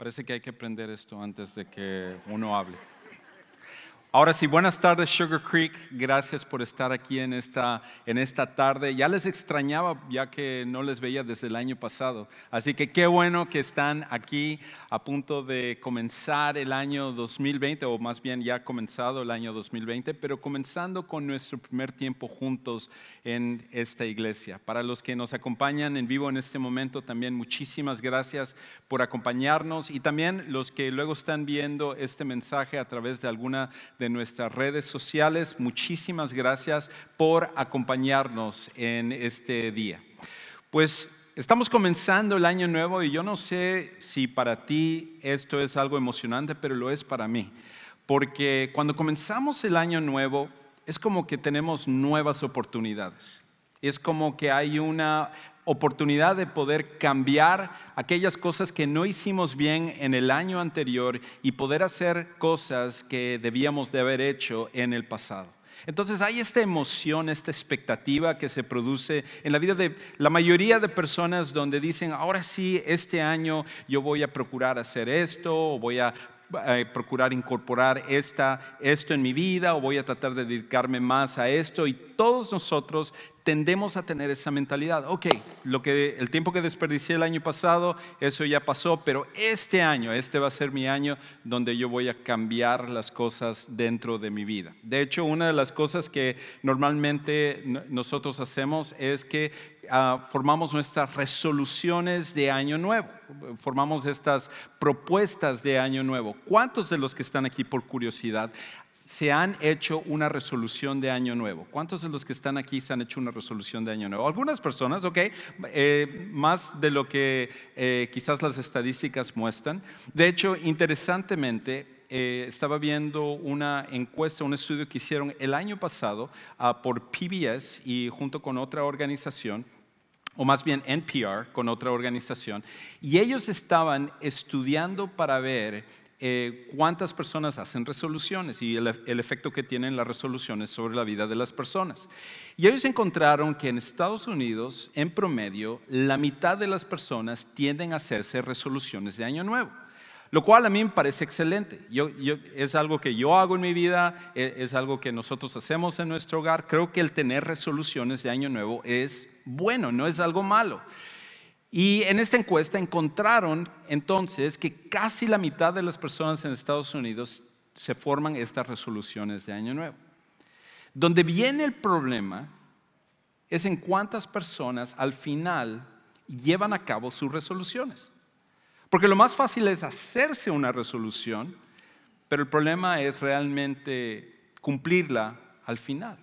Parece que hay que aprender esto antes de que uno hable. Ahora sí, buenas tardes Sugar Creek, gracias por estar aquí en esta, en esta tarde. Ya les extrañaba ya que no les veía desde el año pasado, así que qué bueno que están aquí a punto de comenzar el año 2020, o más bien ya comenzado el año 2020, pero comenzando con nuestro primer tiempo juntos en esta iglesia. Para los que nos acompañan en vivo en este momento, también muchísimas gracias por acompañarnos y también los que luego están viendo este mensaje a través de alguna de nuestras redes sociales. Muchísimas gracias por acompañarnos en este día. Pues estamos comenzando el año nuevo y yo no sé si para ti esto es algo emocionante, pero lo es para mí. Porque cuando comenzamos el año nuevo es como que tenemos nuevas oportunidades. Es como que hay una oportunidad de poder cambiar aquellas cosas que no hicimos bien en el año anterior y poder hacer cosas que debíamos de haber hecho en el pasado. Entonces hay esta emoción, esta expectativa que se produce en la vida de la mayoría de personas donde dicen, ahora sí, este año yo voy a procurar hacer esto o voy a eh, procurar incorporar esta, esto en mi vida o voy a tratar de dedicarme más a esto. Y todos nosotros tendemos a tener esa mentalidad. Ok, lo que, el tiempo que desperdicié el año pasado, eso ya pasó, pero este año, este va a ser mi año donde yo voy a cambiar las cosas dentro de mi vida. De hecho, una de las cosas que normalmente nosotros hacemos es que Ah, formamos nuestras resoluciones de año nuevo, formamos estas propuestas de año nuevo. ¿Cuántos de los que están aquí por curiosidad se han hecho una resolución de año nuevo? ¿Cuántos de los que están aquí se han hecho una resolución de año nuevo? Algunas personas, ok, eh, más de lo que eh, quizás las estadísticas muestran. De hecho, interesantemente, eh, estaba viendo una encuesta, un estudio que hicieron el año pasado ah, por PBS y junto con otra organización o más bien NPR con otra organización, y ellos estaban estudiando para ver eh, cuántas personas hacen resoluciones y el, efecto que tienen las resoluciones sobre la vida de las personas. Y ellos encontraron que en Estados Unidos, en promedio, la mitad de las personas tienden a hacerse resoluciones de año nuevo. Lo cual a mí me parece excelente. Yo, es algo que yo hago en mi vida, e, es, algo que nosotros hacemos en nuestro hogar. Creo que el tener resoluciones de año nuevo es bueno, no es algo malo. Y en esta encuesta encontraron entonces que casi la mitad de las personas en Estados Unidos se forman estas resoluciones de año nuevo. Donde viene el problema es en cuántas personas al final llevan a cabo sus resoluciones. Porque lo más fácil es hacerse una resolución, pero el problema es realmente cumplirla al final.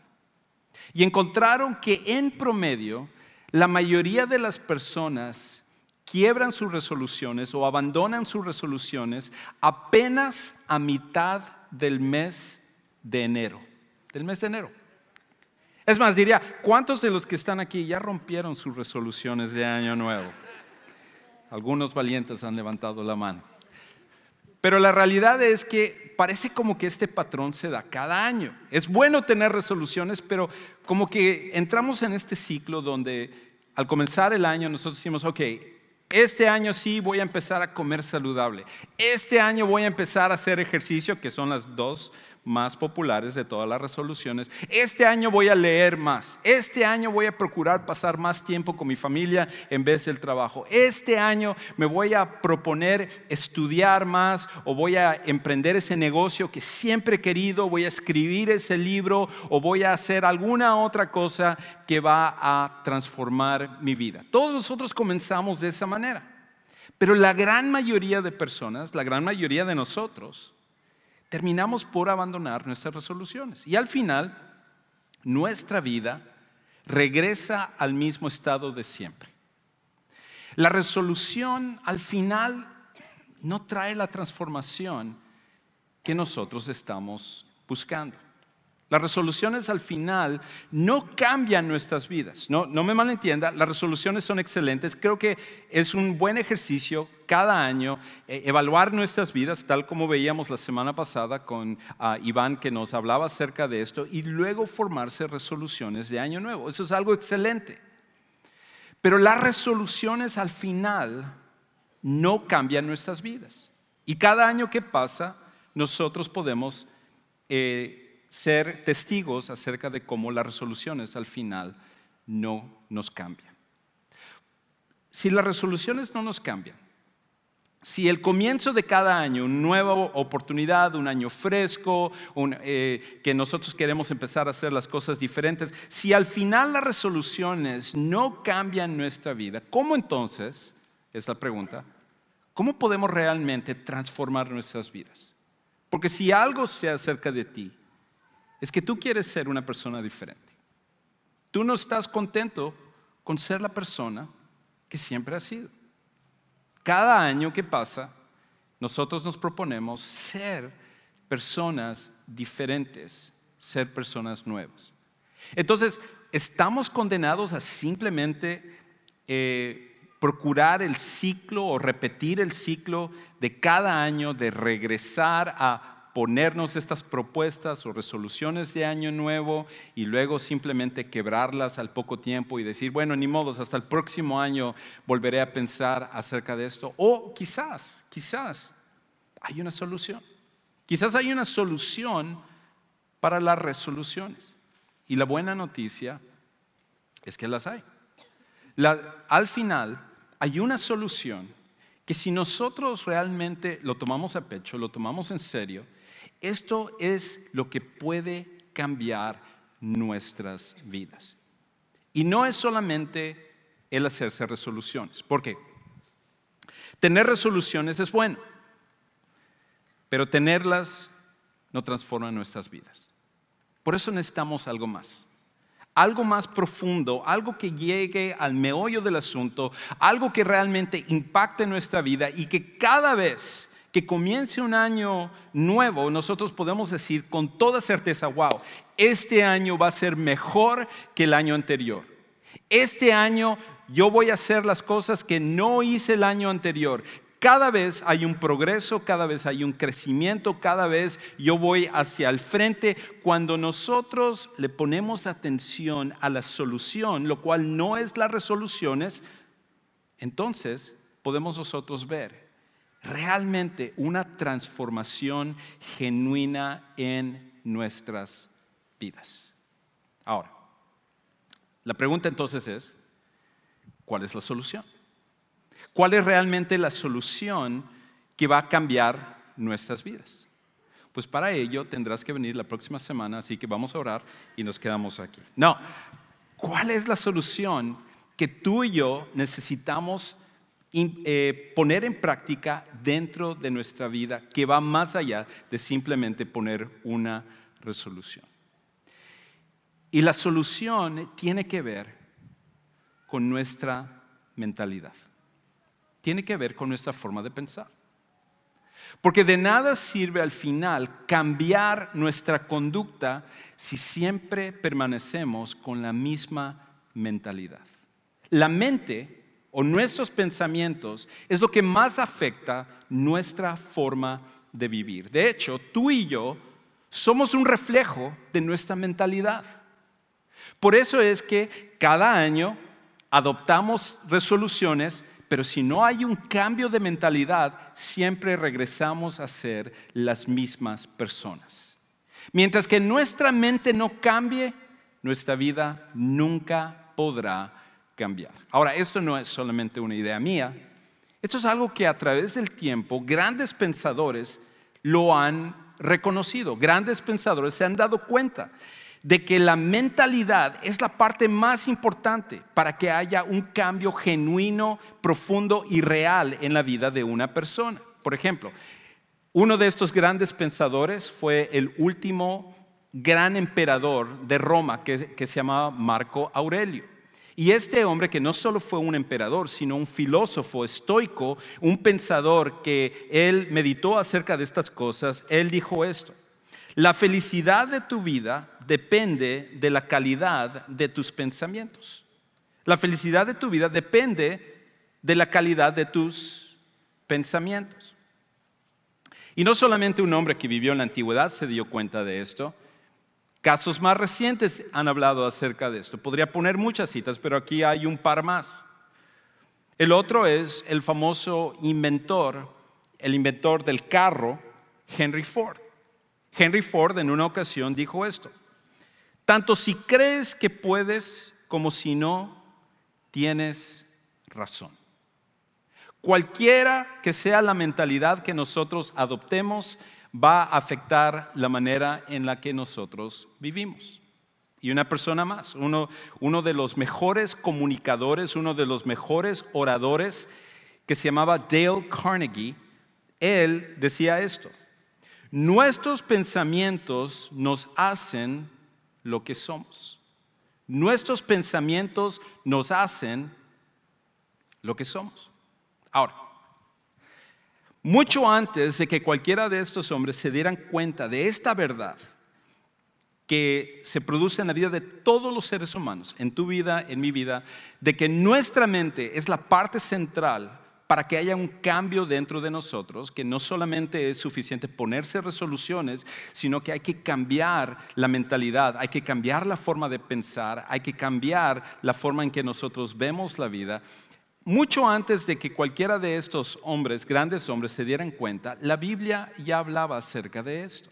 Y encontraron que en promedio la mayoría de las personas quiebran sus resoluciones o abandonan sus resoluciones apenas a mitad del mes de enero. Del mes de enero. Es más, diría, ¿cuántos de los que están aquí ya rompieron sus resoluciones de año nuevo? Algunos valientes han levantado la mano. Pero la realidad es que parece como que este patrón se da cada año. Es bueno tener resoluciones, pero como que entramos en este ciclo donde al comenzar el año nosotros decimos, ok, este año sí voy a empezar a comer saludable. Este año voy a empezar a hacer ejercicio, que son las dos más populares de todas las resoluciones. Este año voy a leer más. Este año voy a procurar pasar más tiempo con mi familia en vez del trabajo. Este año me voy a proponer estudiar más o voy a emprender ese negocio que siempre he querido, voy a escribir ese libro o voy a hacer alguna otra cosa que va a transformar mi vida. Todos nosotros comenzamos de esa manera. Pero la gran mayoría de personas, la gran mayoría de nosotros, terminamos por abandonar nuestras resoluciones. Y al final, nuestra vida regresa al mismo estado de siempre. La resolución al final no trae la transformación que nosotros estamos buscando. Las resoluciones al final no cambian nuestras vidas. No, me malentienda, las resoluciones son excelentes. Creo que es un buen ejercicio cada año eh, evaluar nuestras vidas, tal como veíamos la semana pasada con ah, Iván que nos hablaba acerca de esto, y luego formarse resoluciones de año nuevo. Eso es algo excelente. Pero las resoluciones al final no cambian nuestras vidas. Y cada año que pasa, nosotros podemos eh, ser testigos acerca de cómo las resoluciones al final no nos cambian. Si las resoluciones no nos cambian, si el comienzo de cada año, una nueva oportunidad, un año fresco, eh, que nosotros queremos empezar a hacer las cosas diferentes, si al final las resoluciones no cambian nuestra vida, ¿cómo entonces, es la pregunta, cómo podemos realmente transformar nuestras vidas? Porque si algo se acerca de ti, es que tú quieres ser una persona diferente. Tú no estás contento con ser la persona que siempre has sido. Cada año que pasa, nosotros nos proponemos ser personas diferentes, ser personas nuevas. Entonces, ¿estamos condenados a simplemente eh, procurar el ciclo o repetir el ciclo de cada año, de regresar a ponernos estas propuestas o resoluciones de año nuevo y luego simplemente quebrarlas al poco tiempo y decir, bueno, ni modos, hasta el próximo año volveré a pensar acerca de esto. O quizás, quizás hay una solución. Quizás hay una solución para las resoluciones. Y la buena noticia es que las hay. al final hay una solución que si nosotros realmente lo tomamos a pecho, lo tomamos en serio, esto es lo que puede cambiar nuestras vidas. Y no es solamente el hacerse resoluciones. ¿Por qué? Tener resoluciones es bueno, pero tenerlas no transforma nuestras vidas. Por eso necesitamos algo más. Algo más profundo, algo que llegue al meollo del asunto, algo que realmente impacte nuestra vida y que cada vez que comience un año nuevo, nosotros podemos decir con toda certeza, wow, este año va a ser mejor que el año anterior. Este año yo voy a hacer las cosas que no hice el año anterior. Cada vez hay un progreso, cada vez hay un crecimiento, cada vez yo voy hacia el frente. Cuando nosotros le ponemos atención a la solución, lo cual no es las resoluciones, entonces podemos nosotros ver realmente una transformación genuina en nuestras vidas. Ahora, la pregunta entonces es, ¿cuál es la solución? ¿Cuál es realmente la solución que va a cambiar nuestras vidas? Pues para ello tendrás que venir la próxima semana, así que vamos a orar y nos quedamos aquí. No, ¿cuál es la solución que tú y yo necesitamos eh, poner en práctica dentro de nuestra vida que va más allá de simplemente poner una resolución. Y la solución tiene que ver con nuestra mentalidad, tiene que ver con nuestra forma de pensar. Porque de nada sirve al final cambiar nuestra conducta si siempre permanecemos con la misma mentalidad. La mente o nuestros pensamientos es lo que más afecta nuestra forma de vivir. De hecho, tú y yo somos un reflejo de nuestra mentalidad. Por eso es que cada año adoptamos resoluciones, pero si no hay un cambio de mentalidad, siempre regresamos a ser las mismas personas. Mientras que nuestra mente no cambie, nuestra vida nunca podrá cambiar. Ahora, esto no es solamente una idea mía, esto es algo que a través del tiempo grandes pensadores lo han reconocido, grandes pensadores se han dado cuenta de que la mentalidad es la parte más importante para que haya un cambio genuino, profundo y real en la vida de una persona. Por ejemplo, uno de estos grandes pensadores fue el último gran emperador de Roma que, que se llamaba Marco Aurelio. Y este hombre que no solo fue un emperador, sino un filósofo estoico, un pensador que él meditó acerca de estas cosas, él dijo esto. La felicidad de tu vida depende de la calidad de tus pensamientos. La felicidad de tu vida depende de la calidad de tus pensamientos. Y no solamente un hombre que vivió en la antigüedad se dio cuenta de esto, Casos más recientes han hablado acerca de esto. Podría poner muchas citas, pero aquí hay un par más. El otro es el famoso inventor, el inventor del carro, Henry Ford. Henry Ford en una ocasión dijo esto, tanto si crees que puedes como si no, tienes razón. Cualquiera que sea la mentalidad que nosotros adoptemos, va a afectar la manera en la que nosotros vivimos. Y una persona más, uno, de los mejores comunicadores, uno de los mejores oradores, que se llamaba Dale Carnegie, él decía esto, nuestros pensamientos nos hacen lo que somos. Nuestros pensamientos nos hacen lo que somos. Ahora, mucho antes de que cualquiera de estos hombres se dieran cuenta de esta verdad que se produce en la vida de todos los seres humanos, en tu vida, en mi vida, de que nuestra mente es la parte central para que haya un cambio dentro de nosotros, que no solamente es suficiente ponerse resoluciones, sino que hay que cambiar la mentalidad, hay que cambiar la forma de pensar, hay que cambiar la forma en que nosotros vemos la vida mucho antes de que cualquiera de estos hombres, grandes hombres, se dieran cuenta, la Biblia ya hablaba acerca de esto.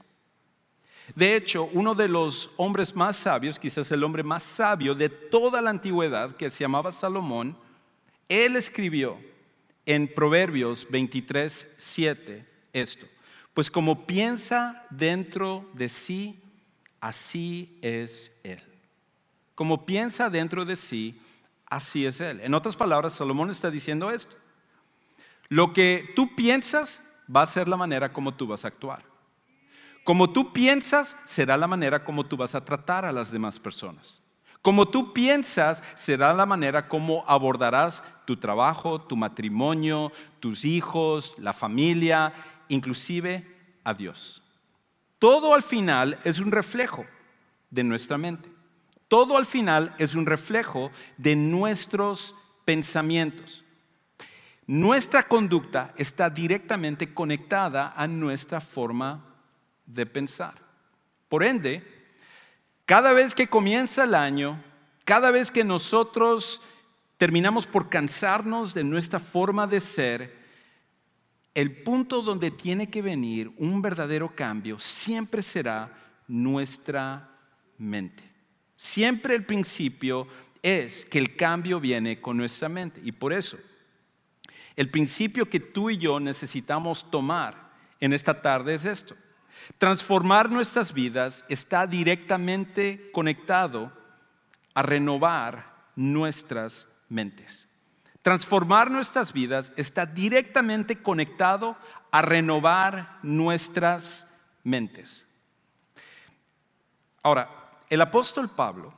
De hecho, uno de los hombres más sabios, quizás el hombre más sabio de toda la antigüedad, que se llamaba Salomón, él escribió en Proverbios 23, 7 esto. Pues como piensa dentro de sí, así es él. Como piensa dentro de sí, así es Él. En otras palabras, Salomón está diciendo esto. Lo que tú piensas va a ser la manera como tú vas a actuar. Como tú piensas será la manera como tú vas a tratar a las demás personas. Como tú piensas será la manera como abordarás tu trabajo, tu matrimonio, tus hijos, la familia, inclusive a Dios. Todo al final es un reflejo de nuestra mente. Todo al final es un reflejo de nuestros pensamientos. Nuestra conducta está directamente conectada a nuestra forma de pensar. Por ende, cada vez que comienza el año, cada vez que nosotros terminamos por cansarnos de nuestra forma de ser, el punto donde tiene que venir un verdadero cambio siempre será nuestra mente. Siempre el principio es que el cambio viene con nuestra mente. Y por eso, el principio que tú y yo necesitamos tomar en esta tarde es esto. Transformar nuestras vidas está directamente conectado a renovar nuestras mentes. Transformar nuestras vidas está directamente conectado a renovar nuestras mentes. Ahora, el apóstol Pablo,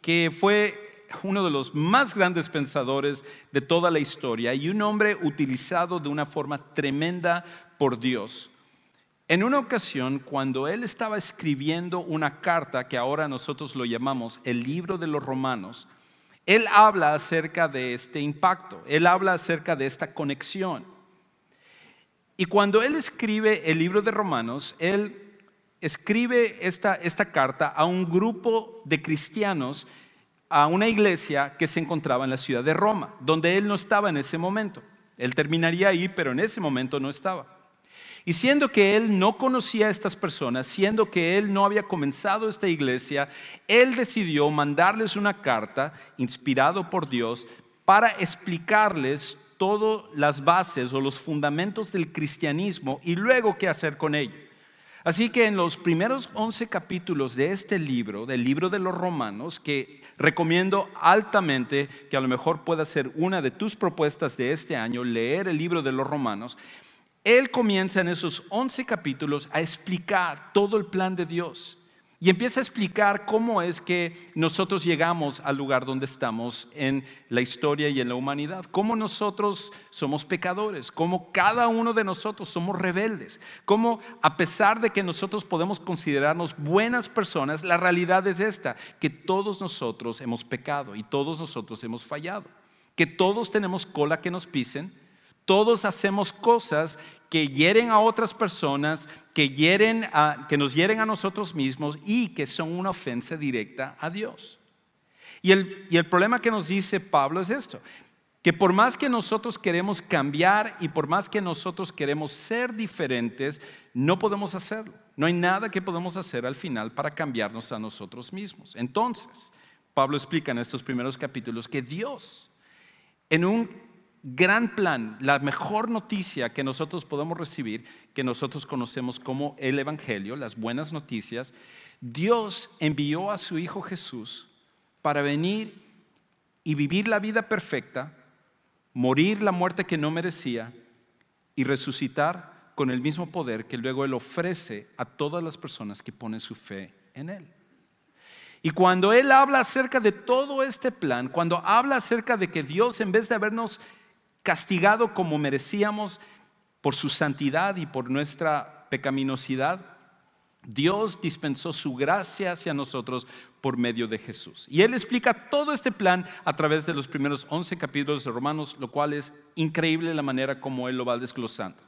que, fue uno de los más grandes pensadores de toda la historia y un hombre utilizado de una forma tremenda por Dios, en una ocasión, cuando él estaba escribiendo una carta que ahora nosotros lo llamamos el libro de los romanos, él habla acerca de este impacto, él habla acerca de esta conexión. Y cuando él escribe el libro de Romanos, él escribe esta, carta a un grupo de cristianos, a una iglesia que se encontraba en la ciudad de Roma, donde él no estaba en ese momento. Él terminaría ahí, pero en ese momento no estaba. Y siendo que él no conocía a estas personas, siendo que él no había comenzado esta iglesia, él decidió mandarles una carta inspirado por Dios para explicarles todas las bases o los fundamentos del cristianismo y luego qué hacer con ello. Así que en los primeros 11 capítulos de este libro, del libro de los romanos, que recomiendo altamente que a lo mejor pueda ser una de tus propuestas de este año, leer el libro de los romanos, él comienza en esos 11 capítulos a explicar todo el plan de Dios y empieza a explicar cómo es que nosotros llegamos al lugar donde estamos en la historia y en la humanidad, cómo nosotros somos pecadores, cómo cada uno de nosotros somos rebeldes, cómo a pesar de que nosotros podemos considerarnos buenas personas, la realidad es esta, que todos nosotros hemos pecado y todos nosotros hemos fallado, que todos tenemos cola que nos pisen, todos hacemos cosas que hieren a otras personas, que, hieren que nos hieren a nosotros mismos y que son una ofensa directa a Dios. Y el, y el problema que nos dice Pablo es esto. que por más que nosotros queremos cambiar y por más que nosotros queremos ser diferentes, no podemos hacerlo. No hay nada que podemos hacer al final para cambiarnos a nosotros mismos. Entonces, Pablo explica en estos primeros capítulos que Dios, en un gran plan, la mejor noticia que nosotros podemos recibir, que nosotros conocemos como el Evangelio, las buenas noticias, Dios envió a su Hijo Jesús para venir y vivir la vida perfecta, morir la muerte que no merecía y resucitar con el mismo poder que luego Él ofrece a todas las personas que ponen su fe en Él. Y cuando Él habla acerca de todo este plan, cuando habla acerca de que Dios en vez de habernos castigado como merecíamos por su santidad y por nuestra pecaminosidad, Dios dispensó su gracia hacia nosotros por medio de Jesús. Y Él explica todo este plan a través de los primeros 11 capítulos de Romanos, lo cual es increíble la manera como Él lo va desglosando.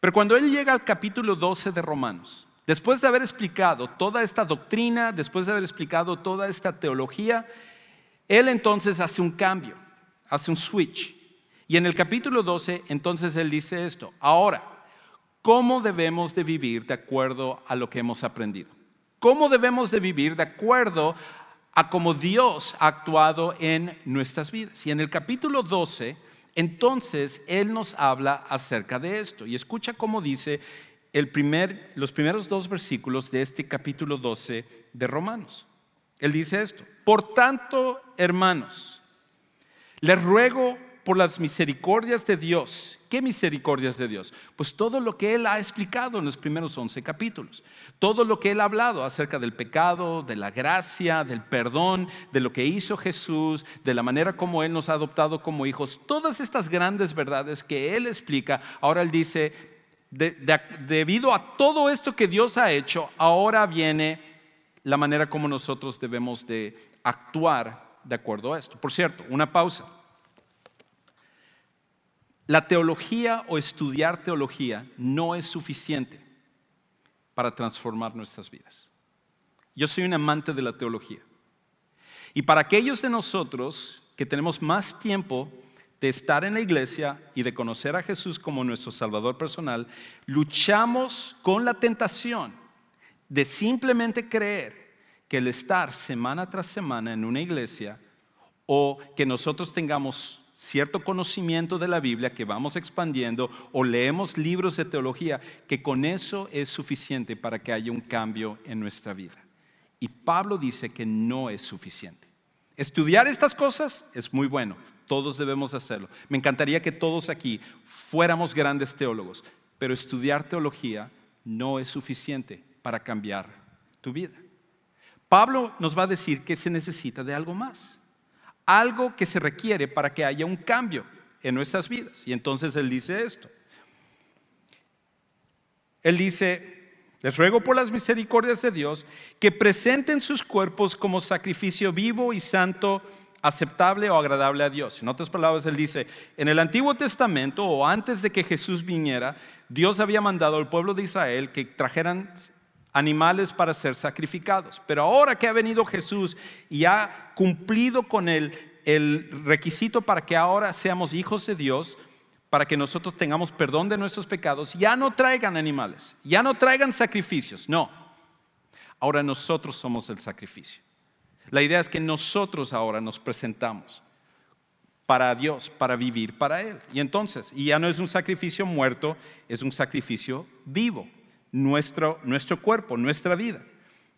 Pero cuando él llega al capítulo 12 de Romanos, después de haber explicado toda esta doctrina, después de haber explicado toda esta teología, él entonces hace un cambio, hace un switch. Y en el capítulo 12, entonces él dice esto, ahora, ¿cómo debemos de vivir de acuerdo a lo que hemos aprendido? ¿Cómo debemos de vivir de acuerdo a cómo Dios ha actuado en nuestras vidas? Y en el capítulo 12, entonces, Él nos habla acerca de esto. Y escucha cómo dice los primeros dos versículos de este capítulo 12 de Romanos. Él dice esto. Por tanto, hermanos, les ruego por las misericordias de Dios. ¿Qué misericordias de Dios? Pues todo lo que Él ha explicado en los primeros 11 capítulos. Todo lo que Él ha hablado acerca del pecado, de la gracia, del perdón, de lo que hizo Jesús, de la manera como Él nos ha adoptado como hijos. Todas estas grandes verdades que Él explica, ahora Él dice, debido a todo esto que Dios ha hecho, ahora viene la manera como nosotros debemos de actuar de acuerdo a esto. Por cierto, una pausa. La teología o estudiar teología no es suficiente para transformar nuestras vidas. Yo soy un amante de la teología. Y para aquellos de nosotros que tenemos más tiempo de estar en la iglesia y de conocer a Jesús como nuestro Salvador personal, luchamos con la tentación de simplemente creer que el estar semana tras semana en una iglesia o que nosotros tengamos cierto conocimiento de la Biblia que vamos expandiendo o leemos libros de teología, que con eso es suficiente para que haya un cambio en nuestra vida. Y Pablo dice que no es suficiente. Estudiar estas cosas es muy bueno, todos debemos hacerlo. Me encantaría que todos aquí fuéramos grandes teólogos, pero estudiar teología no es suficiente para cambiar tu vida. Pablo nos va a decir que se necesita de algo más algo que se requiere para que haya un cambio en nuestras vidas. Y entonces Él dice esto. Él dice, les ruego por las misericordias de Dios que presenten sus cuerpos como sacrificio vivo y santo, aceptable o agradable a Dios. En otras palabras, Él dice, en el Antiguo Testamento o antes de que Jesús viniera, Dios había mandado al pueblo de Israel que trajeran animales para ser sacrificados. Pero ahora que ha venido Jesús y ha cumplido con el, el requisito para que ahora seamos hijos de Dios, para que nosotros tengamos perdón de nuestros pecados, ya no traigan animales, ya no traigan sacrificios, no. Ahora nosotros somos el sacrificio. La idea es que nosotros ahora nos presentamos para Dios, para vivir para Él. Y entonces, y ya no es un sacrificio muerto, es un sacrificio vivo nuestro, nuestro cuerpo, nuestra vida.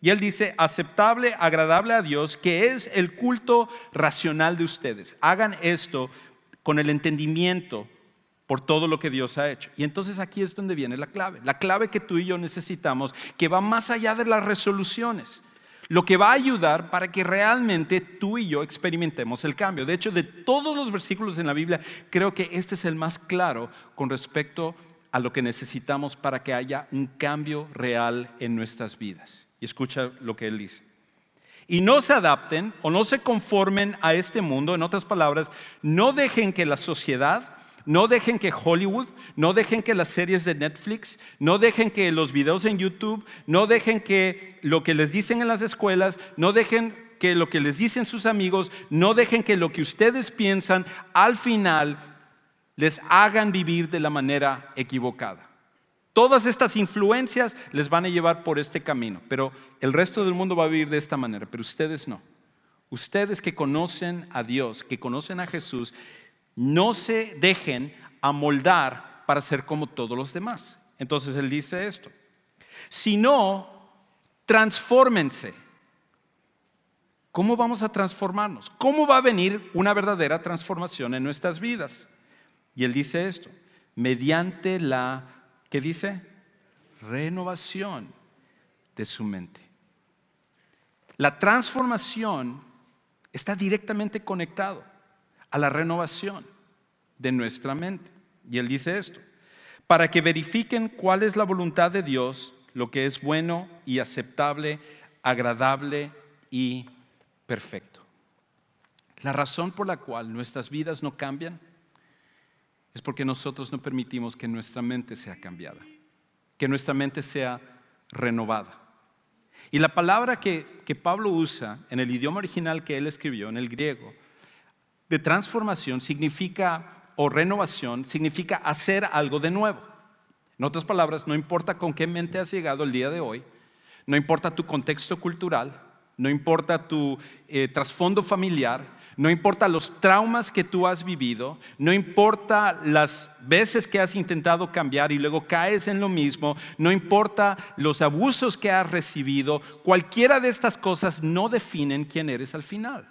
Y él dice, aceptable, agradable a Dios, que es el culto racional de ustedes. Hagan esto con el entendimiento por todo lo que Dios ha hecho. Y entonces aquí es donde viene la clave. La clave que tú y yo necesitamos, que va más allá de las resoluciones. Lo que va a ayudar para que realmente tú y yo experimentemos el cambio. De hecho, de todos los versículos en la Biblia, creo que este es el más claro con respecto a lo que necesitamos para que haya un cambio real en nuestras vidas. Y escucha lo que él dice. Y no se adapten o no se conformen a este mundo, en otras palabras, no dejen que la sociedad, no dejen que Hollywood, no dejen que las series de Netflix, no dejen que los videos en YouTube, no dejen que lo que les dicen en las escuelas, no dejen que lo que les dicen sus amigos, no dejen que lo que ustedes piensan al final les hagan vivir de la manera equivocada. Todas estas influencias les van a llevar por este camino, pero el resto del mundo va a vivir de esta manera, pero ustedes no. Ustedes que conocen a Dios, que conocen a Jesús, no se dejen amoldar para ser como todos los demás. Entonces él dice esto. Si no, transfórmense. ¿Cómo vamos a transformarnos? ¿Cómo va a venir una verdadera transformación en nuestras vidas? Y él dice esto, mediante la, ¿qué dice? Renovación de su mente. La transformación está directamente conectado a la renovación de nuestra mente. Y él dice esto, para que verifiquen cuál es la voluntad de Dios, lo que es bueno y aceptable, agradable y perfecto. La razón por la cual nuestras vidas no cambian es porque nosotros no permitimos que nuestra mente sea cambiada, que nuestra mente sea renovada. Y la palabra que, que Pablo usa en el idioma original que él escribió, en el griego, de transformación significa, o renovación, significa hacer algo de nuevo. En otras palabras, no importa con qué mente has llegado el día de hoy, no importa tu contexto cultural, no importa tu eh, trasfondo familiar, no importa los traumas que tú has vivido, no importa las veces que has intentado cambiar y luego caes en lo mismo, no importa los abusos que has recibido, cualquiera de estas cosas no definen quién eres al final.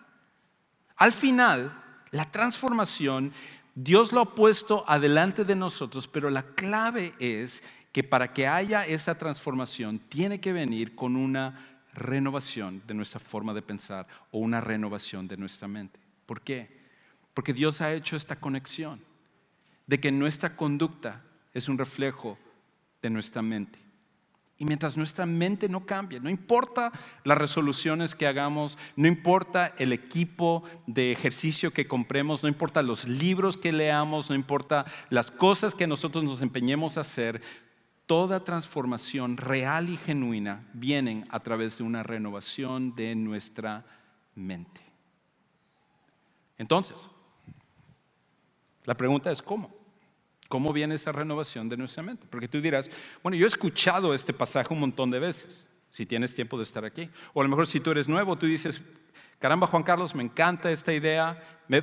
Al final, la transformación, Dios lo ha puesto adelante de nosotros, pero la clave es que para que haya esa transformación tiene que venir con una renovación de nuestra forma de pensar o una renovación de nuestra mente. ¿Por qué? Porque Dios ha hecho esta conexión de que nuestra conducta es un reflejo de nuestra mente. Y mientras nuestra mente no cambie, no importa las resoluciones que hagamos, no importa el equipo de ejercicio que compremos, no importa los libros que leamos, no importa las cosas que nosotros nos empeñemos a hacer, toda transformación real y genuina vienen a través de una renovación de nuestra mente. Entonces, la pregunta es ¿cómo? ¿Cómo viene esa renovación de nuestra mente? Porque tú dirás, bueno, yo he escuchado este pasaje un montón de veces, si tienes tiempo de estar aquí. O a lo mejor si tú eres nuevo, tú dices, caramba Juan Carlos, me encanta esta idea,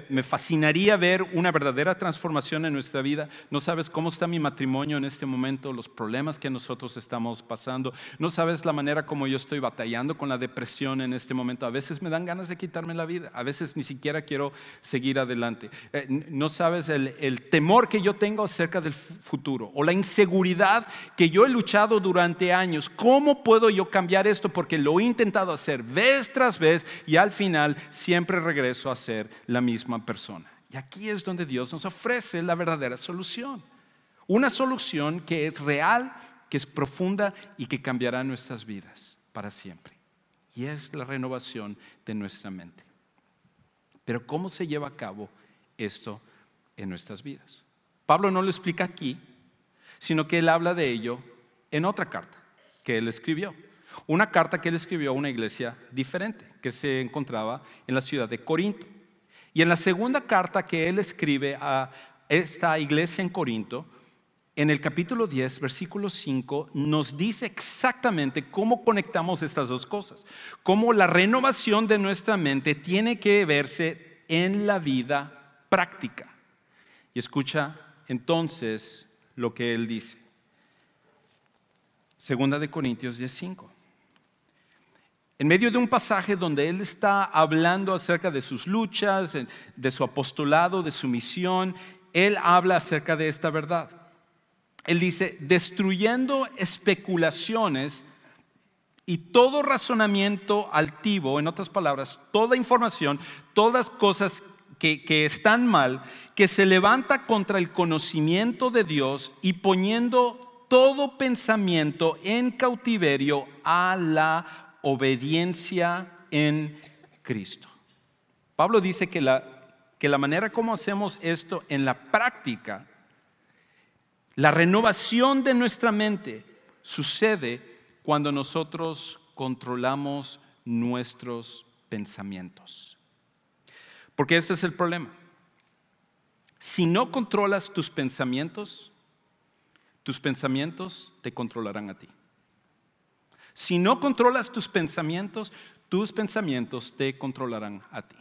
me, fascinaría ver una verdadera transformación en nuestra vida. No sabes cómo está mi matrimonio en este momento, los problemas que nosotros estamos pasando. No sabes la manera como yo estoy batallando con la depresión en este momento. A veces me dan ganas de quitarme la vida. A veces ni siquiera quiero seguir adelante. Eh, no sabes el, el temor que yo tengo acerca del futuro o la inseguridad que yo he luchado durante años. ¿Cómo puedo yo cambiar esto? Porque lo he intentado hacer vez tras vez y al final siempre regreso a ser la misma persona. Y aquí es donde Dios nos ofrece la verdadera solución. Una solución que es real, que es profunda y que cambiará nuestras vidas para siempre. Y es la renovación de nuestra mente. Pero ¿cómo se lleva a cabo esto en nuestras vidas? Pablo no lo explica aquí, sino que él habla de ello en otra carta que él escribió. Una carta que él escribió a una iglesia diferente que se encontraba en la ciudad de Corinto. Y en la segunda carta que él escribe a esta iglesia en Corinto, en el capítulo 10, versículo 5, nos dice exactamente cómo conectamos estas dos cosas. Cómo la renovación de nuestra mente tiene que verse en la vida práctica. Y escucha entonces lo que él dice. Segunda de Corintios 10, 5 en medio de un pasaje donde él está hablando acerca de sus luchas, de su apostolado, de su misión, él habla acerca de esta verdad. Él dice, destruyendo especulaciones y todo razonamiento altivo, en otras palabras, toda información, todas cosas que, están mal, que se levanta contra el conocimiento de Dios y poniendo todo pensamiento en cautiverio a la obediencia en Cristo. Pablo dice que la, que la manera como hacemos esto en la práctica, la renovación de nuestra mente sucede cuando nosotros controlamos nuestros pensamientos. Porque este es el problema. Si no controlas tus pensamientos, tus pensamientos te controlarán a ti. Si no controlas tus pensamientos, tus pensamientos te controlarán a ti.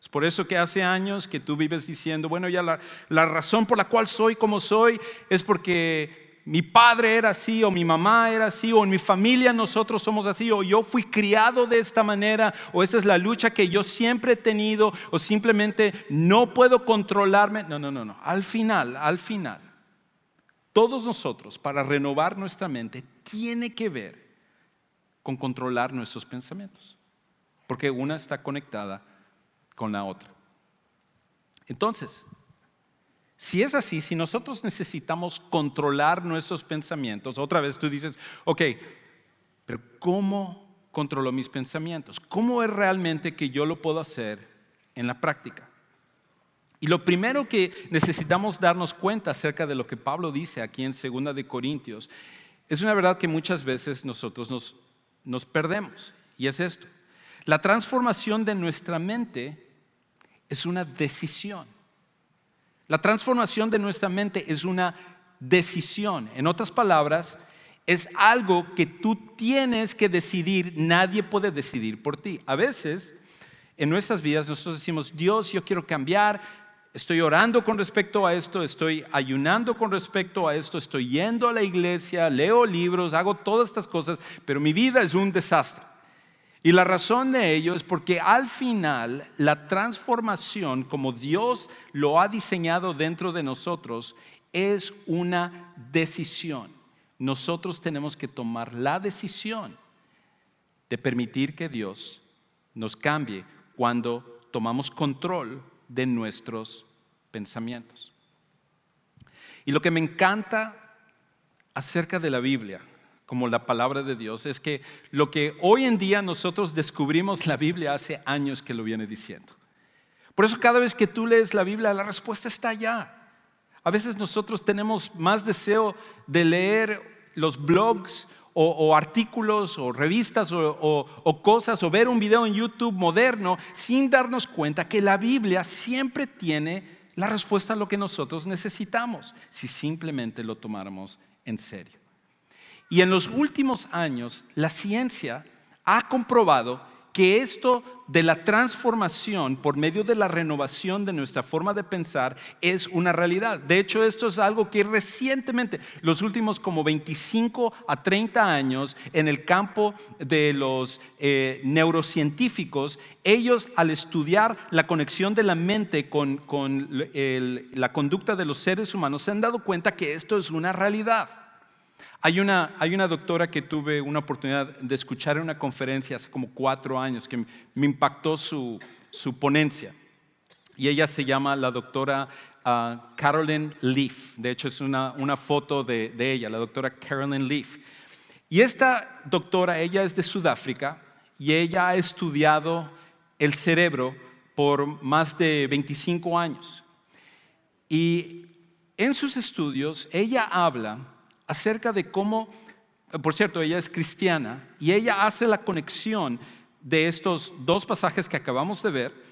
Es por eso que hace años que tú vives diciendo, bueno, ya la, razón por la cual soy como soy es porque mi padre era así, o mi mamá era así, o en mi familia nosotros somos así, o yo fui criado de esta manera, o esa es la lucha que yo siempre he tenido, o simplemente no puedo controlarme. No, no, no, no. Al final, al final, todos nosotros, para renovar nuestra mente, tiene que ver con controlar nuestros pensamientos, porque una está conectada con la otra. Entonces, si es así, si nosotros necesitamos controlar nuestros pensamientos, otra vez tú dices, ok, pero ¿cómo controlo mis pensamientos? ¿Cómo es realmente que yo lo puedo hacer en la práctica? Y lo primero que necesitamos darnos cuenta acerca de lo que Pablo dice aquí en 2 de Corintios es una verdad que muchas veces nosotros nos, nos perdemos. Y es esto. La transformación de nuestra mente es una decisión. La transformación de nuestra mente es una decisión. En otras palabras, es algo que tú tienes que decidir, nadie puede decidir por ti. A veces, en nuestras vidas, nosotros decimos, Dios, yo quiero cambiar, estoy orando con respecto a esto, estoy ayunando con respecto a esto, estoy yendo a la iglesia, leo libros, hago todas estas cosas, pero mi vida es un desastre. Y la razón de ello es porque al final la transformación, como Dios lo ha diseñado dentro de nosotros, es una decisión. Nosotros tenemos que tomar la decisión de permitir que Dios nos cambie cuando tomamos control de nuestros pensamientos. Y lo que me encanta acerca de la Biblia, como la palabra de Dios, es que lo que hoy en día nosotros descubrimos la Biblia hace años que lo viene diciendo. Por eso cada vez que tú lees la Biblia, la respuesta está allá. A veces nosotros tenemos más deseo de leer los blogs o, artículos o revistas o, cosas o ver un video en YouTube moderno sin darnos cuenta que la Biblia siempre tiene la respuesta a lo que nosotros necesitamos si simplemente lo tomáramos en serio. Y en los últimos años la ciencia ha comprobado que esto de la transformación por medio de la renovación de nuestra forma de pensar es una realidad. De hecho, esto es algo que recientemente, los últimos como 25 a 30 años, en el campo de los eh, neurocientíficos, ellos al estudiar la conexión de la mente con, la conducta de los seres humanos, se han dado cuenta que esto es una realidad. Hay una, doctora que tuve una oportunidad de escuchar en una conferencia hace como cuatro años que me impactó su, ponencia. Y ella se llama la doctora ah, Carolyn Leaf. De hecho, es una, foto de, de, ella, la doctora Carolyn Leaf. Y esta doctora, ella es de Sudáfrica y ella ha estudiado el cerebro por más de 25 años. Y en sus estudios, ella habla acerca de cómo, por cierto, ella es cristiana y ella hace la conexión de estos dos pasajes que acabamos de ver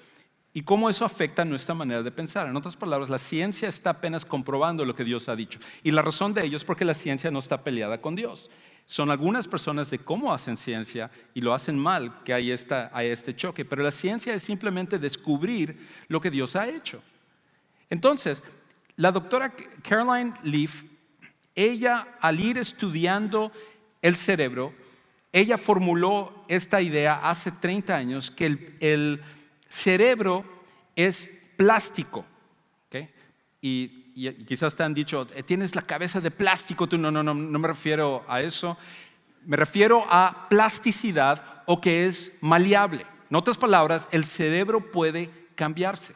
y cómo eso afecta nuestra manera de pensar. En otras palabras, la ciencia está apenas comprobando lo que Dios ha dicho. Y la razón de ello es porque la ciencia no está peleada con Dios. Son algunas personas de cómo hacen ciencia y lo hacen mal que hay, hay este choque. Pero la ciencia es simplemente descubrir lo que Dios ha hecho. Entonces, la doctora Caroline Leaf ella al ir estudiando el cerebro, ella formuló esta idea hace 30 años que el, cerebro es plástico. Y, quizás te han dicho, eh, tienes la cabeza de plástico, tú no, no, no, no me refiero a eso. Me refiero a plasticidad o que es maleable. En otras palabras, el cerebro puede cambiarse.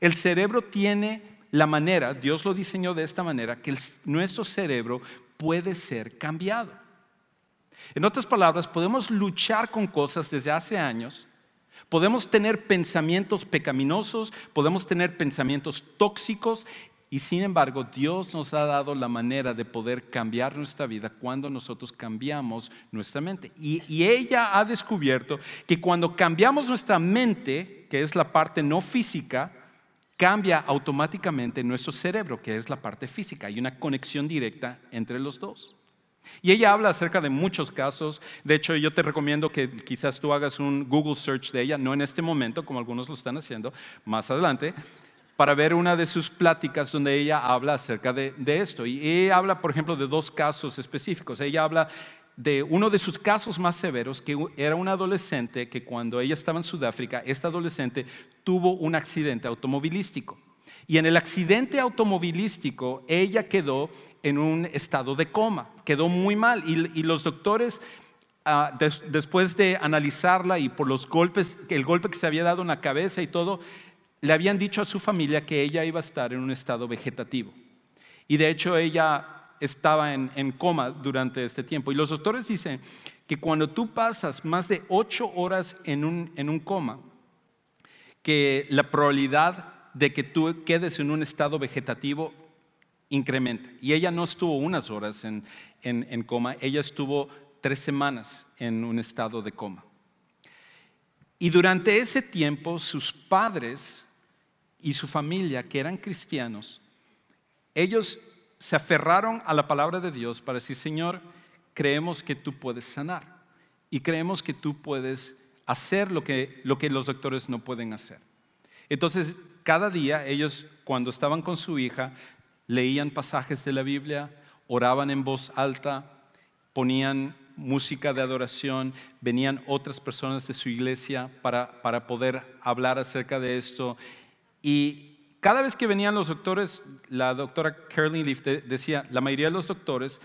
El cerebro tiene la manera, Dios lo diseñó de esta manera, que nuestro cerebro puede ser cambiado. En otras palabras, podemos luchar con cosas desde hace años, podemos tener pensamientos pecaminosos, podemos tener pensamientos tóxicos Y sin embargo, Dios nos ha dado la manera de poder cambiar nuestra vida cuando nosotros cambiamos nuestra mente. Y, ella ha descubierto que cuando cambiamos nuestra mente, que es la parte no física, cambia automáticamente nuestro cerebro, que es la parte física. Hay una conexión directa entre los dos. Y ella habla acerca de muchos casos. De hecho, yo te recomiendo que quizás tú hagas un Google search de ella, no en este momento, como algunos lo están haciendo, más adelante, para ver una de sus pláticas donde ella habla acerca de, esto. Y ella habla, por ejemplo, de dos casos específicos. Ella habla de uno de sus casos más severos, que era un adolescente que cuando ella estaba en Sudáfrica, este adolescente tuvo un accidente automovilístico. Y en el accidente automovilístico, ella quedó en un estado de coma, quedó muy mal. Y, los doctores, ah, después de analizarla y por los golpes, el golpe que se había dado en la cabeza y todo, le habían dicho a su familia que ella iba a estar en un estado vegetativo. Y de hecho ella estaba en, coma durante este tiempo. Y los doctores dicen que cuando tú pasas más de ocho horas en un, en un coma, que la probabilidad de que tú quedes en un estado vegetativo incrementa. Y ella no estuvo unas horas en, en coma, ella estuvo tres semanas en un estado de coma. Y durante ese tiempo sus padres y su familia, que eran cristianos, ellos se aferraron a la palabra de Dios para decir, Señor, creemos que tú puedes sanar y creemos que tú puedes hacer lo que, lo que los doctores no pueden hacer. Entonces, cada día ellos, cuando estaban con su hija, leían pasajes de la Biblia, oraban en voz alta, ponían música de adoración, venían otras personas de su iglesia para, para poder hablar acerca de esto y cada vez que venían los doctores, la doctora Caroline Leaf decía, la mayoría de los doctores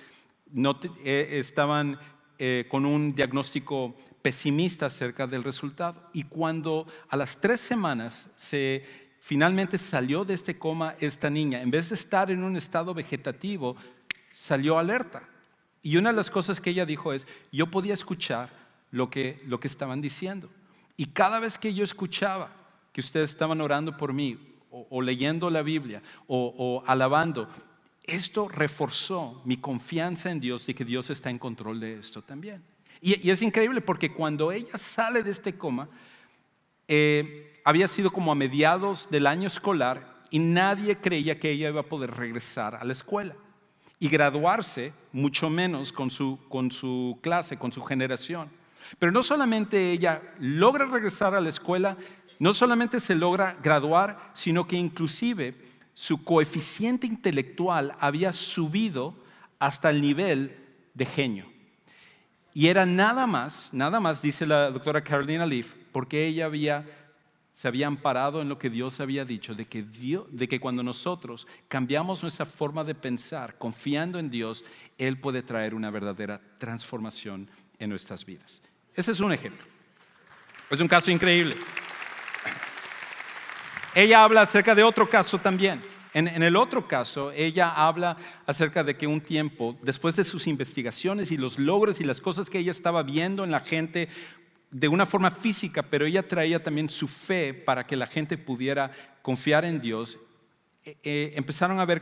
no eh, estaban eh, con un diagnóstico pesimista acerca del resultado. Y cuando a las tres semanas se finalmente salió de este coma esta niña, en vez de estar en un estado vegetativo, salió alerta. Y una de las cosas que ella dijo es, yo podía escuchar lo que, lo que estaban diciendo. Y cada vez que yo escuchaba que ustedes estaban orando por mí o, leyendo la Biblia o, alabando, esto reforzó mi confianza en Dios de que Dios está en control de esto también. Y, es increíble porque cuando ella sale de este coma, eh, había sido como a mediados del año escolar y nadie creía que ella iba a poder regresar a la escuela y graduarse, mucho menos con su, con su clase, con su generación. Pero no solamente ella logra regresar a la escuela, no solamente se logra graduar, sino que inclusive su coeficiente intelectual había subido hasta el nivel de genio. Y era nada más, nada más, dice la doctora Carolina Leaf, porque ella había, se había amparado en lo que Dios había dicho, de que, de que cuando nosotros cambiamos nuestra forma de pensar, confiando en Dios, Él puede traer una verdadera transformación en nuestras vidas. Ese es un ejemplo. Es un caso increíble. Ella habla acerca de otro caso también. En, el otro caso, ella habla acerca de que un tiempo, después de sus investigaciones y los logros y las cosas que ella estaba viendo en la gente de una forma física, pero ella traía también su fe para que la gente pudiera confiar en Dios, eh, eh, empezaron a ver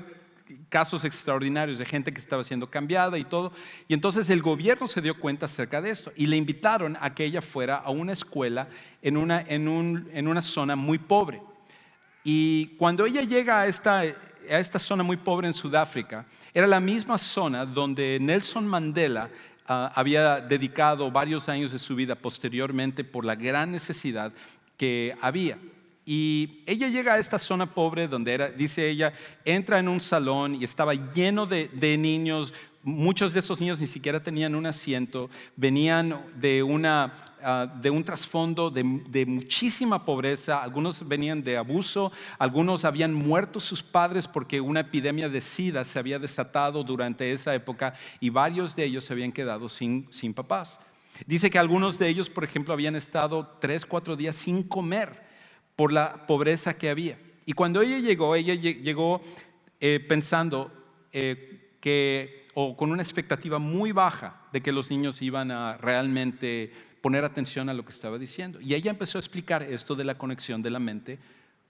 casos extraordinarios de gente que estaba siendo cambiada y todo. Y entonces el gobierno se dio cuenta acerca de esto y le invitaron a que ella fuera a una escuela en una, en una zona muy pobre. Y cuando ella llega a esta, a esta zona muy pobre en Sudáfrica, era la misma zona donde Nelson Mandela ah, había dedicado varios años de su vida posteriormente por la gran necesidad que había. Y ella llega a esta zona pobre donde era, dice ella, entra en un salón y estaba lleno de, de niños Muchos de esos niños ni siquiera tenían un asiento, venían de, una, ah, de un trasfondo de, muchísima pobreza, algunos venían de abuso, algunos habían muerto sus padres porque una epidemia de sida se había desatado durante esa época y varios de ellos se habían quedado sin, sin papás. Dice que algunos de ellos, por ejemplo, habían estado tres, cuatro días sin comer por la pobreza que había. Y cuando ella llegó, ella llegó eh, pensando eh, que o con una expectativa muy baja de que los niños iban a realmente poner atención a lo que estaba diciendo. Y ella empezó a explicar esto de la conexión de la mente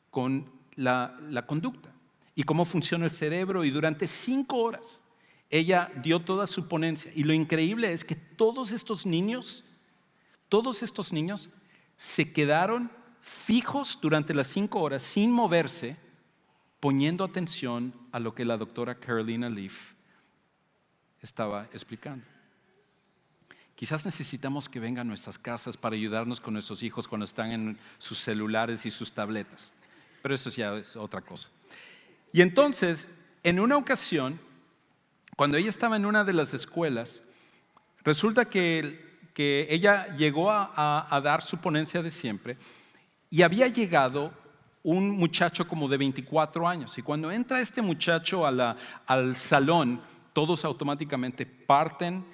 con la, conducta. y cómo funciona el cerebro y durante cinco horas ella dio toda su ponencia. Y lo increíble es que todos estos niños, todos estos niños se quedaron fijos durante las cinco horas sin moverse, poniendo atención a lo que la doctora Carolina Leaf estaba explicando. Quizás necesitamos que vengan a nuestras casas para ayudarnos con nuestros hijos cuando están en sus celulares y sus tabletas, pero eso ya es otra cosa. Y entonces, en una ocasión, cuando ella estaba en una de las escuelas, resulta que, ella llegó a, dar su ponencia de siempre y había llegado un muchacho como de 24 años. Y cuando entra este muchacho al salón, todos automáticamente parten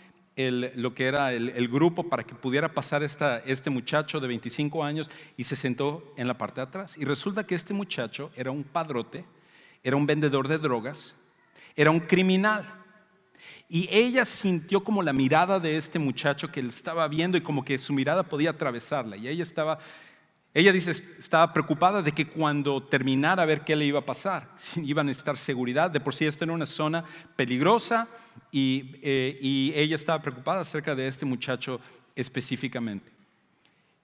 lo que era el, grupo para que pudiera pasar este muchacho de 25 años y se sentó en la parte de atrás. Y resulta que este muchacho era un padrote, era un vendedor de drogas, era un criminal. Y ella sintió como la mirada de este muchacho que él estaba viendo y como que su mirada podía atravesarla. Y ella estaba, ella dice, estaba preocupada de que cuando terminara a ver qué le iba a pasar, si iban a estar seguridad. De por sí esto era una zona peligrosa y, eh, y ella estaba preocupada acerca de este muchacho específicamente.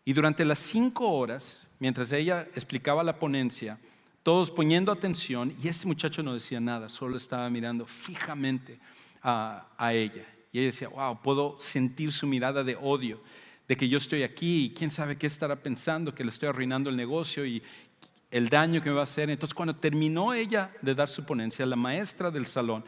Y durante las cinco horas, mientras ella explicaba la ponencia, todos poniendo atención, y este muchacho no decía nada, solo estaba mirando fijamente a, ella. Y ella decía, wow, puedo sentir su mirada de odio, de que yo estoy aquí y quién sabe qué estará pensando, que le estoy arruinando el negocio y el daño que me va a hacer. Entonces cuando terminó ella de dar su ponencia, la maestra del salón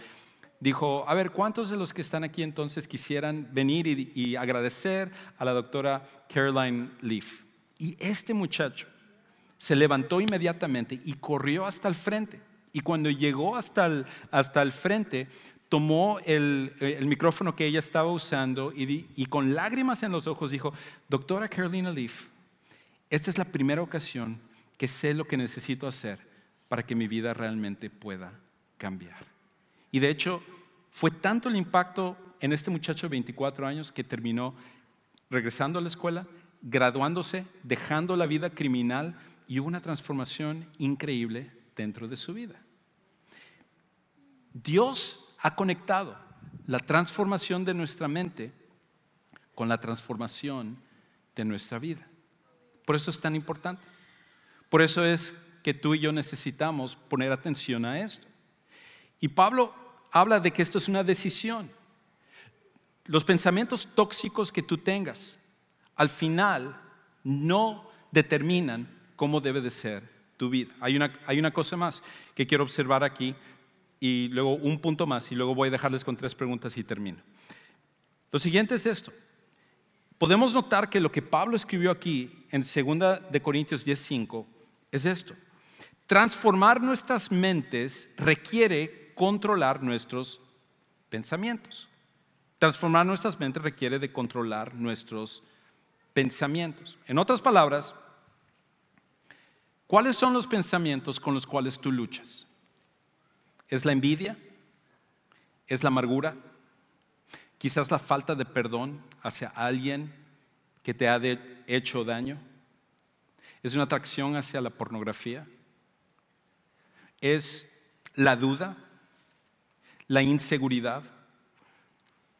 dijo, a ver, ¿cuántos de los que están aquí entonces quisieran venir y, agradecer a la doctora Caroline Leaf? Y este muchacho se levantó inmediatamente y corrió hasta el frente. Y cuando llegó hasta el, hasta el frente, tomó el, micrófono que ella estaba usando y, con lágrimas en los ojos dijo, doctora Carolina Leaf, esta es la primera ocasión que sé lo que necesito hacer para que mi vida realmente pueda cambiar. Y de hecho, fue tanto el impacto en este muchacho de 24 años que terminó regresando a la escuela, graduándose, dejando la vida criminal y hubo una transformación increíble dentro de su vida. Dios ha conectado la transformación de nuestra mente con la transformación de nuestra vida. Por eso es tan importante. Por eso es que tú y yo necesitamos poner atención a esto. Y Pablo habla de que esto es una decisión. Los pensamientos tóxicos que tú tengas, al final, no determinan cómo debe de ser tu vida. Hay una, hay una cosa más que quiero observar aquí y luego un punto más y luego voy a dejarles con tres preguntas y termino. Lo siguiente es esto. Podemos notar que lo que Pablo escribió aquí en 2 de Corintios 10:5 es esto. Transformar nuestras mentes requiere controlar nuestros pensamientos. Transformar nuestras mentes requiere de controlar nuestros pensamientos. En otras palabras, ¿cuáles son los pensamientos con los cuales tú luchas? ¿Es la envidia? ¿Es la amargura? Quizás la falta de perdón hacia alguien que te ha hecho daño. ¿Es una atracción hacia la pornografía? ¿Es la duda? ¿La inseguridad?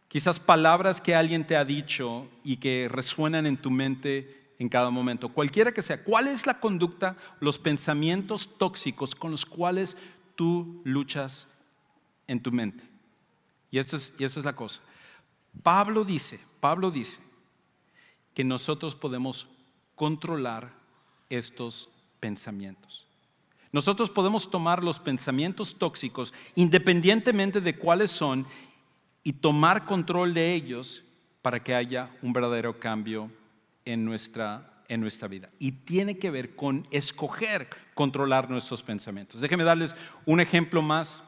Quizás palabras que alguien te ha dicho y que resuenan en tu mente en cada momento. Cualquiera que sea, ¿cuál es la conducta, los pensamientos tóxicos con los cuales tú luchas en tu mente. Y esta es, es la cosa. Pablo dice, Pablo dice que nosotros podemos controlar estos pensamientos. Nosotros podemos tomar los pensamientos tóxicos independientemente de cuáles son y tomar control de ellos para que haya un verdadero cambio en nuestra en nuestra vida. Y tiene que ver con escoger controlar nuestros pensamientos. Déjenme darles un ejemplo más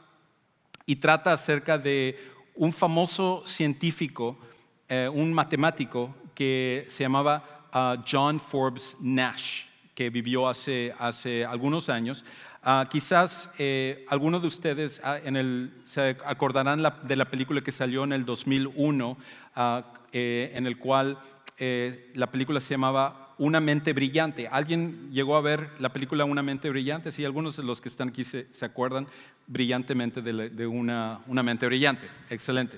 y trata acerca de un famoso científico, eh, un matemático que se llamaba ah, John Forbes Nash, que vivió hace, hace algunos años. Ah, quizás eh, algunos de ustedes ah, se acordarán de la película que salió en el 2001, eh, en el cual eh, la película se llamaba Una mente brillante. ¿Alguien llegó a ver la película Una mente brillante? Sí, algunos de los que están aquí se, acuerdan brillantemente de, una, mente brillante. Excelente.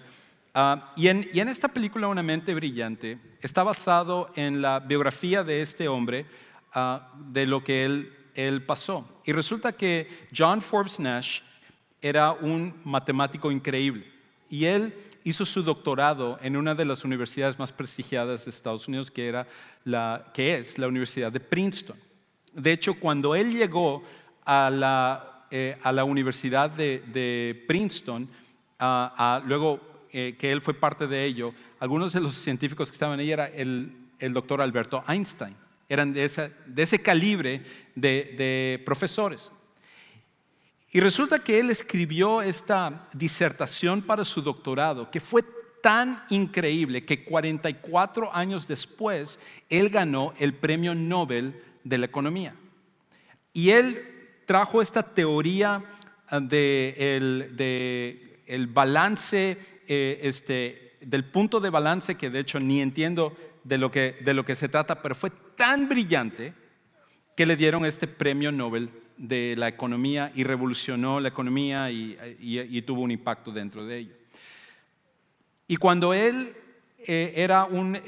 Ah, y, en, esta película Una mente brillante está basado en la biografía de este hombre, ah, de lo que él, él pasó. Y resulta que John Forbes Nash era un matemático increíble. Y él hizo su doctorado en una de las universidades más prestigiadas de Estados Unidos, que, era la, que es la Universidad de Princeton. De hecho, cuando él llegó a la, eh, a la Universidad de, Princeton, luego eh, que él fue parte de ello, algunos de los científicos que estaban ahí era el, el doctor Alberto Einstein. Eran de, de ese calibre de, de profesores. Y resulta que él escribió esta disertación para su doctorado, que fue tan increíble que 44 años después él ganó el premio Nobel de la Economía. Y él trajo esta teoría ah, del de el balance, eh, este, del punto de balance que de hecho ni entiendo de lo, que, de lo que se trata, pero fue tan brillante que le dieron este premio Nobel de la economía y revolucionó la economía y, tuvo un impacto dentro de ello. Y cuando él, eh, era un,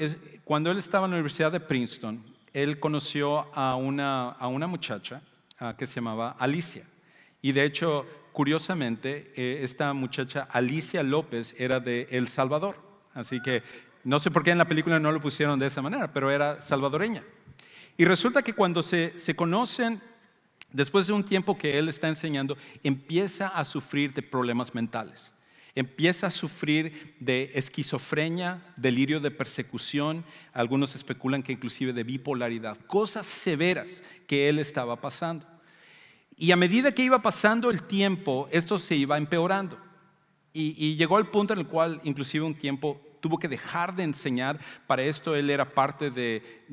cuando él estaba en la Universidad de Princeton, él conoció a una, a una muchacha ah, que se llamaba Alicia. Y de hecho, curiosamente, eh, esta muchacha Alicia López era de El Salvador. Así que no sé por qué en la película no lo pusieron de esa manera, pero era salvadoreña. Y resulta que cuando se, se conocen Después de un tiempo que él está enseñando, empieza a sufrir de problemas mentales. Empieza a sufrir de esquizofrenia, delirio de persecución, algunos especulan que inclusive de bipolaridad, cosas severas que él estaba pasando. Y a medida que iba pasando el tiempo, esto se iba empeorando. Y, llegó al punto en el cual inclusive un tiempo tuvo que dejar de enseñar. Para esto él era parte de,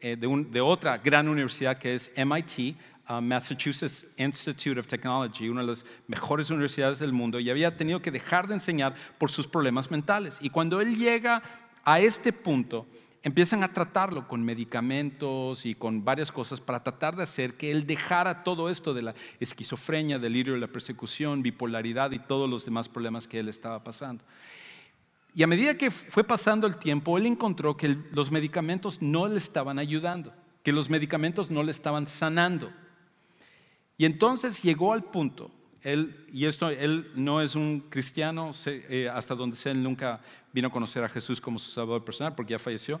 eh, de otra gran universidad que es MIT, Massachusetts Institute of Technology, una de las mejores universidades del mundo, y había tenido que dejar de enseñar por sus problemas mentales. Y cuando él llega a este punto, empiezan a tratarlo con medicamentos y con varias cosas para tratar de hacer que él dejara todo esto de la esquizofrenia, delirio de la persecución, bipolaridad y todos los demás problemas que él estaba pasando. Y a medida que fue pasando el tiempo, él encontró que los medicamentos no le estaban ayudando, que los medicamentos no le estaban sanando. Y entonces llegó al punto, él, y esto, él no es un cristiano, eh, hasta donde sea, él nunca vino a conocer a Jesús como su salvador personal porque ya falleció,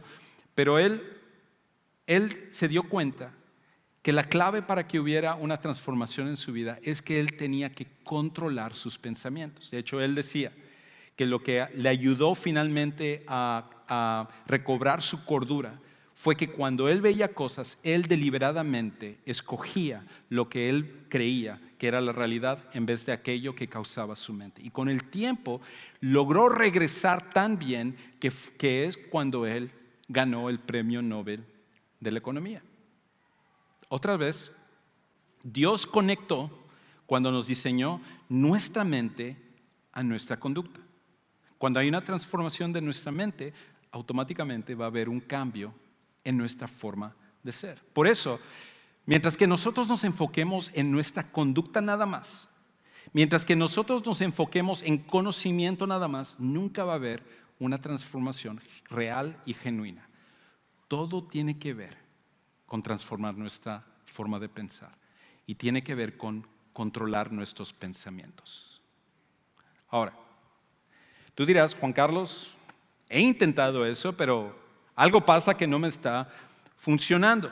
pero él, él se dio cuenta que la clave para que hubiera una transformación en su vida es que él tenía que controlar sus pensamientos. De hecho, él decía que lo que le ayudó finalmente a recobrar su cordura fue que cuando él veía cosas, él deliberadamente escogía lo que él creía que era la realidad en vez de aquello que causaba su mente. Y con el tiempo logró regresar tan bien que, que es cuando él ganó el premio Nobel de la Economía. Otra vez, Dios conectó cuando nos diseñó nuestra mente a nuestra conducta. Cuando hay una transformación de nuestra mente, automáticamente va a haber un cambio en nuestra forma de ser. Por eso, mientras que nosotros nos enfoquemos en nuestra conducta nada más, mientras que nosotros nos enfoquemos en conocimiento nada más, nunca va a haber una transformación real y genuina. Todo tiene que ver con transformar nuestra forma de pensar y tiene que ver con controlar nuestros pensamientos. Ahora, tú dirás, Juan Carlos, he intentado eso, pero algo pasa que no me está funcionando.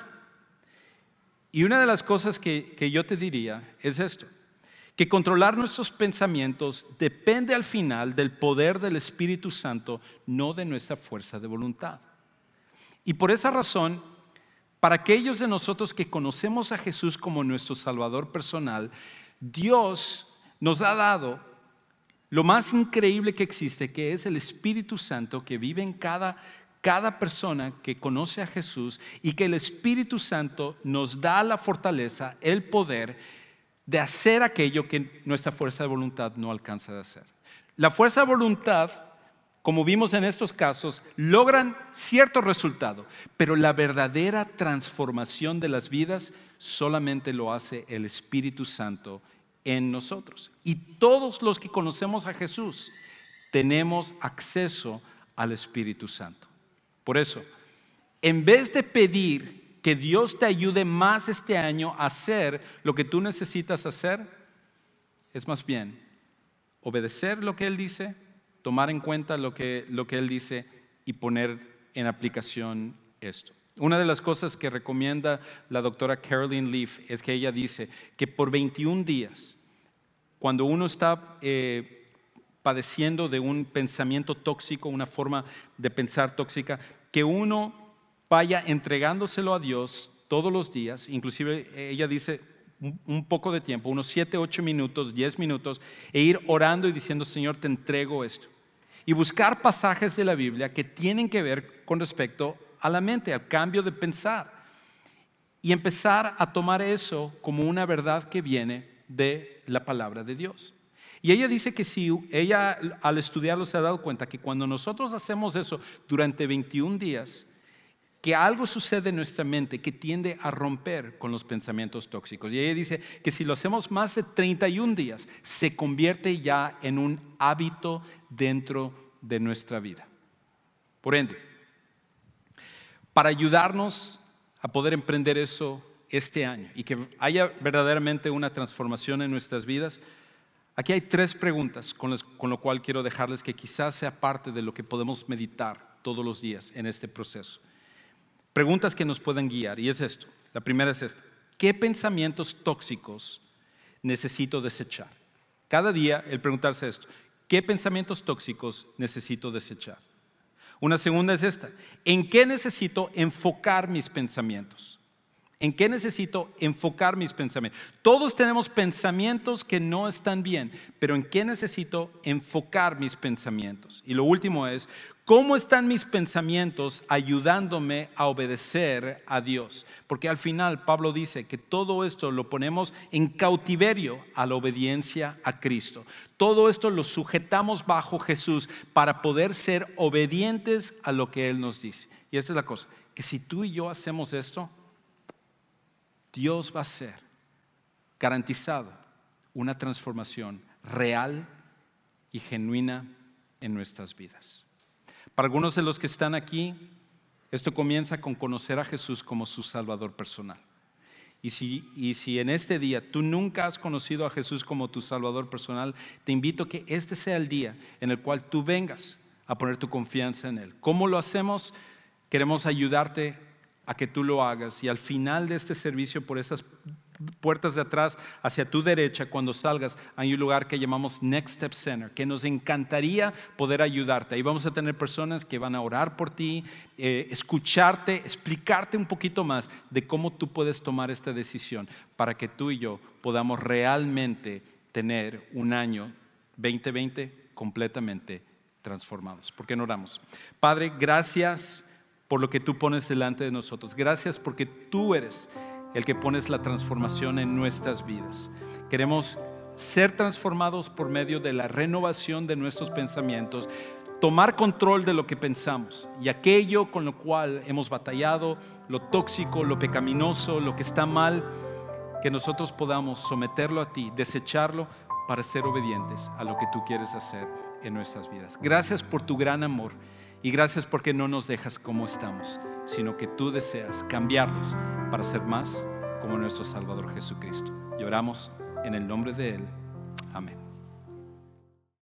Y una de las cosas que, yo te diría es esto, que controlar nuestros pensamientos depende al final del poder del Espíritu Santo, no de nuestra fuerza de voluntad. Y por esa razón, para aquellos de nosotros que conocemos a Jesús como nuestro Salvador personal, Dios nos ha dado lo más increíble que existe, que es el Espíritu Santo que vive en cada cada persona que conoce a Jesús y que el Espíritu Santo nos da la fortaleza, el poder de hacer aquello que nuestra fuerza de voluntad no alcanza de hacer. La fuerza de voluntad como vimos en estos casos, logran cierto resultado, pero la verdadera transformación de las vidas solamente lo hace el Espíritu Santo en nosotros. Y todos los que conocemos a Jesús tenemos acceso al Espíritu Santo. Por eso, en vez de pedir que Dios te ayude más este año a hacer lo que tú necesitas hacer, es más bien obedecer lo que Él dice, tomar en cuenta lo que, lo que Él dice y poner en aplicación esto. Una de las cosas que recomienda la doctora Caroline Leaf es que ella dice que por 21 días, cuando uno está eh, padeciendo de un pensamiento tóxico, una forma de pensar tóxica, que uno vaya entregándoselo a Dios todos los días, inclusive ella dice un poco de tiempo, unos 7, 8 minutos, 10 minutos, e ir orando y diciendo, Señor, te entrego esto. Y buscar pasajes de la Biblia que tienen que ver con respecto a la mente, al cambio de pensar. Y empezar a tomar eso como una verdad que viene de la palabra de Dios. Y ella dice que si ella al estudiarlo se ha dado cuenta que cuando nosotros hacemos eso durante 21 días, que algo sucede en nuestra mente que tiende a romper con los pensamientos tóxicos. Y ella dice que si lo hacemos más de 31 días, se convierte ya en un hábito dentro de nuestra vida. Por ende, para ayudarnos a poder emprender eso este año y que haya verdaderamente una transformación en nuestras vidas, aquí hay tres preguntas con, lo cual quiero dejarles que quizás sea parte de lo que podemos meditar todos los días en este proceso. Preguntas que nos puedan guiar y es esto. La primera es esta. ¿Qué pensamientos tóxicos necesito desechar? Cada día el preguntarse esto. ¿Qué pensamientos tóxicos necesito desechar? Una segunda es esta. ¿En qué necesito enfocar mis pensamientos? ¿En qué necesito enfocar mis pensamientos? Todos tenemos pensamientos que no están bien, pero ¿en qué necesito enfocar mis pensamientos? Y lo último es, ¿cómo están mis pensamientos ayudándome a obedecer a Dios? Porque al final Pablo dice que todo esto lo ponemos en cautiverio a la obediencia a Cristo. Todo esto lo sujetamos bajo Jesús para poder ser obedientes a lo que Él nos dice. Y esa es la cosa, que si tú y yo hacemos esto, Dios va a ser garantizado una transformación real y genuina en nuestras vidas. Para algunos de los que están aquí, esto comienza con conocer a Jesús como su Salvador personal. Y si, y si, en este día tú nunca has conocido a Jesús como tu Salvador personal, te invito a que este sea el día en el cual tú vengas a poner tu confianza en Él. ¿Cómo lo hacemos? Queremos ayudarte a que tú lo hagas. Y al final de este servicio por esas puertas de atrás hacia tu derecha cuando salgas hay un lugar que llamamos Next Step Center que nos encantaría poder ayudarte. Ahí vamos a tener personas que van a orar por ti eh, escucharte explicarte un poquito más de cómo tú puedes tomar esta decisión para que tú y yo podamos realmente tener un año 2020 completamente transformados. ¿por qué no oramos? Padre gracias por lo que tú pones delante de nosotros. Gracias porque tú eres el que pones la transformación en nuestras vidas. Queremos ser transformados por medio de la renovación de nuestros pensamientos, tomar control de lo que pensamos y aquello con lo cual hemos batallado, lo tóxico, lo pecaminoso, lo que está mal, que nosotros podamos someterlo a ti, desecharlo para ser obedientes a lo que tú quieres hacer en nuestras vidas. Gracias por tu gran amor. Y gracias porque no nos dejas como estamos, sino que tú deseas cambiarlos para ser más como nuestro Salvador Jesucristo. Lloramos en el nombre de Él.